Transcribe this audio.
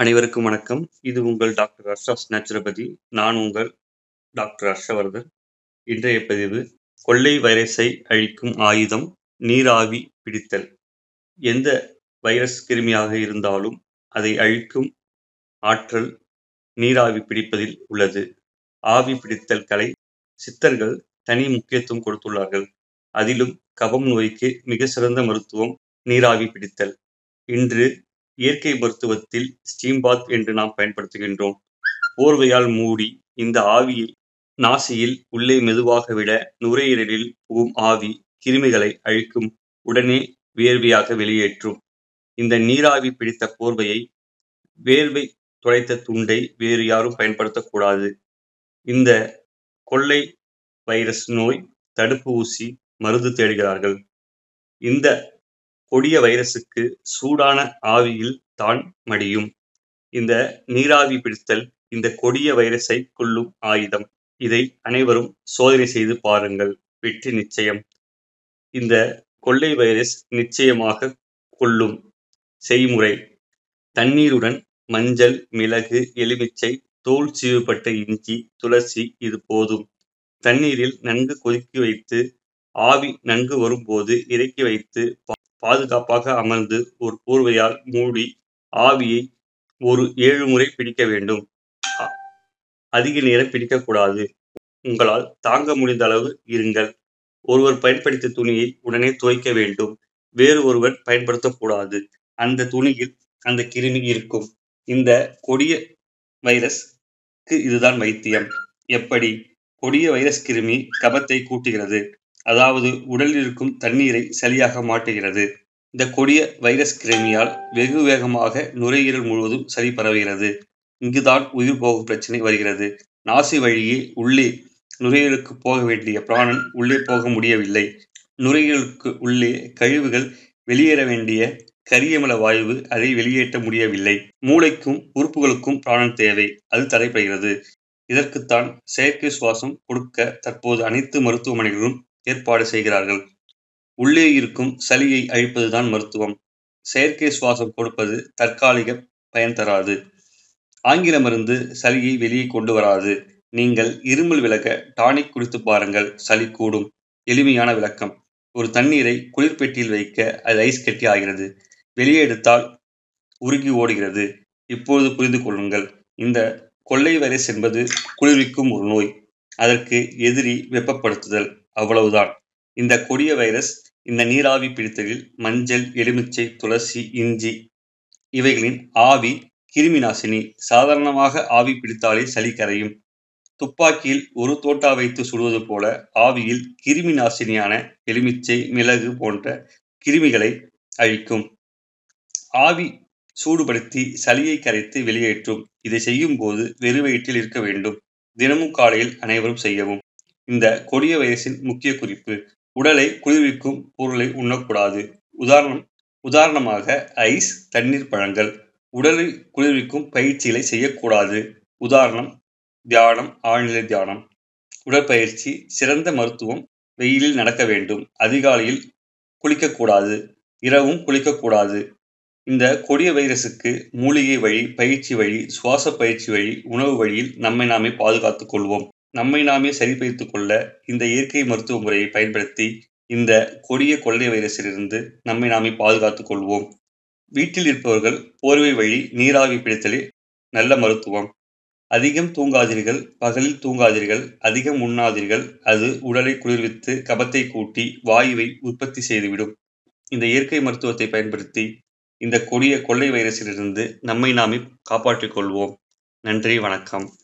அனைவருக்கும் வணக்கம். இது உங்கள் டாக்டர் ஹர்ஷாஸ் நேச்சுரோபதி. நான் உங்கள் டாக்டர் ஹர்ஷவர்தன். இன்றைய பதிவு கொள்ளை வைரஸை அழிக்கும் ஆயுதம் நீராவி பிடித்தல். எந்த வைரஸ் கிருமியாக இருந்தாலும் அதை அழிக்கும் ஆற்றல் நீராவி பிடிப்பதில் உள்ளது. ஆவி பிடித்தல் கலை சித்தர்கள் தனி முக்கியத்துவம் கொடுத்துள்ளார்கள். அதிலும் கபம் நோய்க்கு மிக சிறந்த மருத்துவம் நீராவி பிடித்தல். இன்று இயற்கை மருத்துவத்தில் ஸ்டீம் பாத் என்று நாம் பயன்படுத்துகின்றோம். போர்வையால் மூடி இந்த ஆவியை நாசியில் உள்ளே மெதுவாக விட நுரையீரலில் புகும் ஆவி கிருமிகளை அழிக்கும் உடனே வேர்வையாக வெளியேற்றும். இந்த நீராவி பிடித்த போர்வையை வேர்வை துடைத்த துண்டை வேறு யாரும் பயன்படுத்தக்கூடாது. இந்த கொள்ளை வைரஸ் நோய் தடுப்பு ஊசி மருந்து தேடுகிறார்கள். இந்த கொடிய வைரசுக்கு சூடான ஆவியில் தான் மடியும். இந்த நீராவி பிடித்தல் இந்த கொடிய வைரஸை கொள்ளும் ஆயுதம். இதை அனைவரும் சோதனை செய்து பாருங்கள். வெற்றி நிச்சயம். இந்த கொள்ளை வைரஸ் நிச்சயமாக கொள்ளும் செய்முறை தண்ணீருடன் மஞ்சள், மிளகு, எலுமிச்சை, தோல் சீவுப்பட்ட இஞ்சி, துளசி இது போதும். தண்ணீரில் நன்கு கொதிக்க வைத்து ஆவி நன்கு வரும்போது இறக்கி வைத்து பாதுகாப்பாக அமர்ந்து ஒரு போர்வையால் மூடி ஆவியை ஒரு ஏழு முறை பிடிக்க வேண்டும். அதிக நேரம் பிடிக்கக்கூடாது. உங்களால் தாங்க முடிந்த அளவு இருங்கள். ஒருவர் பயன்படுத்திய துணியை உடனே துவைக்க வேண்டும். வேறு ஒருவர் பயன்படுத்தக்கூடாது. அந்த துணியில் அந்த கிருமி இருக்கும். இந்த கொடிய வைரஸ்க்கு இதுதான் வைத்தியம். எப்படி? கொடிய வைரஸ் கிருமி கபத்தை கூட்டுகிறது. அதாவது உடலில் இருக்கும் தண்ணீரை சளியாக மாற்றுகிறது. இந்த கொடிய வைரஸ் கிருமியால் வெகு வேகமாக நுரையீரல் முழுவதும் சளி பரவுகிறது. இங்குதான் உயிர் போகும் பிரச்சனை வருகிறது. நாசி வழியே உள்ளே நுரையீரலுக்கு போக வேண்டிய பிராணன் உள்ளே போக முடியவில்லை. நுரையீரலுக்கு உள்ளே கழிவுகள் வெளியேற வேண்டிய கரியமல வாயு அதை வெளியேற்ற முடியவில்லை. மூளைக்கும் உறுப்புகளுக்கும் பிராணன் தேவை. அது தடைபடுகிறது. இதற்குத்தான் செயற்கை சுவாசம் கொடுக்க தற்போது அனைத்து மருத்துவமனைகளும் ஏற்பாடு செய்கிறார்கள். உள்ளே இருக்கும் சளியை அழிப்பதுதான் மருத்துவம். செயற்கை சுவாசம் கொடுப்பது தற்காலிக பயன் தராது. ஆங்கில மருந்து சளியை வெளியே கொண்டு வராது. நீங்கள் இருமல் விலக டானிக் குடித்து பாருங்கள் சளி கூடும். எளிமையான விளக்கம் ஒரு தண்ணீரை குளிர்பெட்டியில் வைக்க அது ஐஸ் கட்டி ஆகிறது. வெளியே எடுத்தால் உருகி ஓடுகிறது. இப்போது புரிந்து கொள்ளுங்கள். இந்த கொள்ளை வைரஸ் என்பது குளிர்விக்கும் ஒரு நோய். அதற்கு எதிரி வெப்பப்படுத்துதல். அவ்வளவுதான். இந்த கொடிய வைரஸ் இந்த நீராவி பிடித்தலில் மஞ்சள், எலுமிச்சை, துளசி, இஞ்சி இவைகளின் ஆவி கிருமி நாசினி. சாதாரணமாக ஆவி பிடித்தாலே சளி கரையும். துப்பாக்கியில் ஒரு தோட்டா வைத்து சுடுவது போல ஆவியில் கிருமி நாசினியான எலுமிச்சை, மிளகு போன்ற கிருமிகளை அழிக்கும். ஆவி சூடுபடுத்தி சளியை கரைத்து வெளியேற்றும். இதை செய்யும் போது வெறுவயிற்றில் இருக்க வேண்டும். தினமும் காலையில் அனைவரும் செய்யவும். இந்த கொடிய வயசின் முக்கிய குறிப்பு உடலை குளிர்விக்கும் பொருளை உண்ணக்கூடாது. உதாரணம் உதாரணமாக ஐஸ், தண்ணீர், பழங்கள். உடலை குளிர்விக்கும் பயிற்சிகளை செய்யக்கூடாது. உதாரணம் தியானம், ஆழ்நிலை தியானம். உடற்பயிற்சி சிறந்த மருத்துவம் வெயிலில் நடக்க வேண்டும். அதிகாலையில் குளிக்கக்கூடாது. இரவும் குளிக்கக்கூடாது. இந்த கொடிய வைரஸுக்கு மூலிகை வழி, பயிற்சி வழி, சுவாச பயிற்சி வழி, உணவு வழியில் நம்மை நாமே பாதுகாத்துக் கொள்வோம். நம்மை நாமே சரிப்படுத்திக் கொள்ள இந்த இயற்கை மருத்துவ முறையை பயன்படுத்தி இந்த கொடிய கொள்ளை வைரஸிலிருந்து நம்மை நாமே பாதுகாத்துக் கொள்வோம். வீட்டில் இருப்பவர்கள் போர்வை வழி நீராவி பிடித்தலே நல்ல மருத்துவம். அதிகம் தூங்காதீர்கள். பகலில் தூங்காதீர்கள். அதிகம் உண்ணாதீர்கள். அது உடலை குளிர்வித்து கபத்தை கூட்டி வாயுவை உற்பத்தி செய்துவிடும். இந்த இயற்கை மருத்துவத்தை பயன்படுத்தி இந்த கொடிய கொள்ளை வைரஸிலிருந்து நம்மை நாமே காப்பாற்றிக் கொள்வோம். நன்றி வணக்கம்.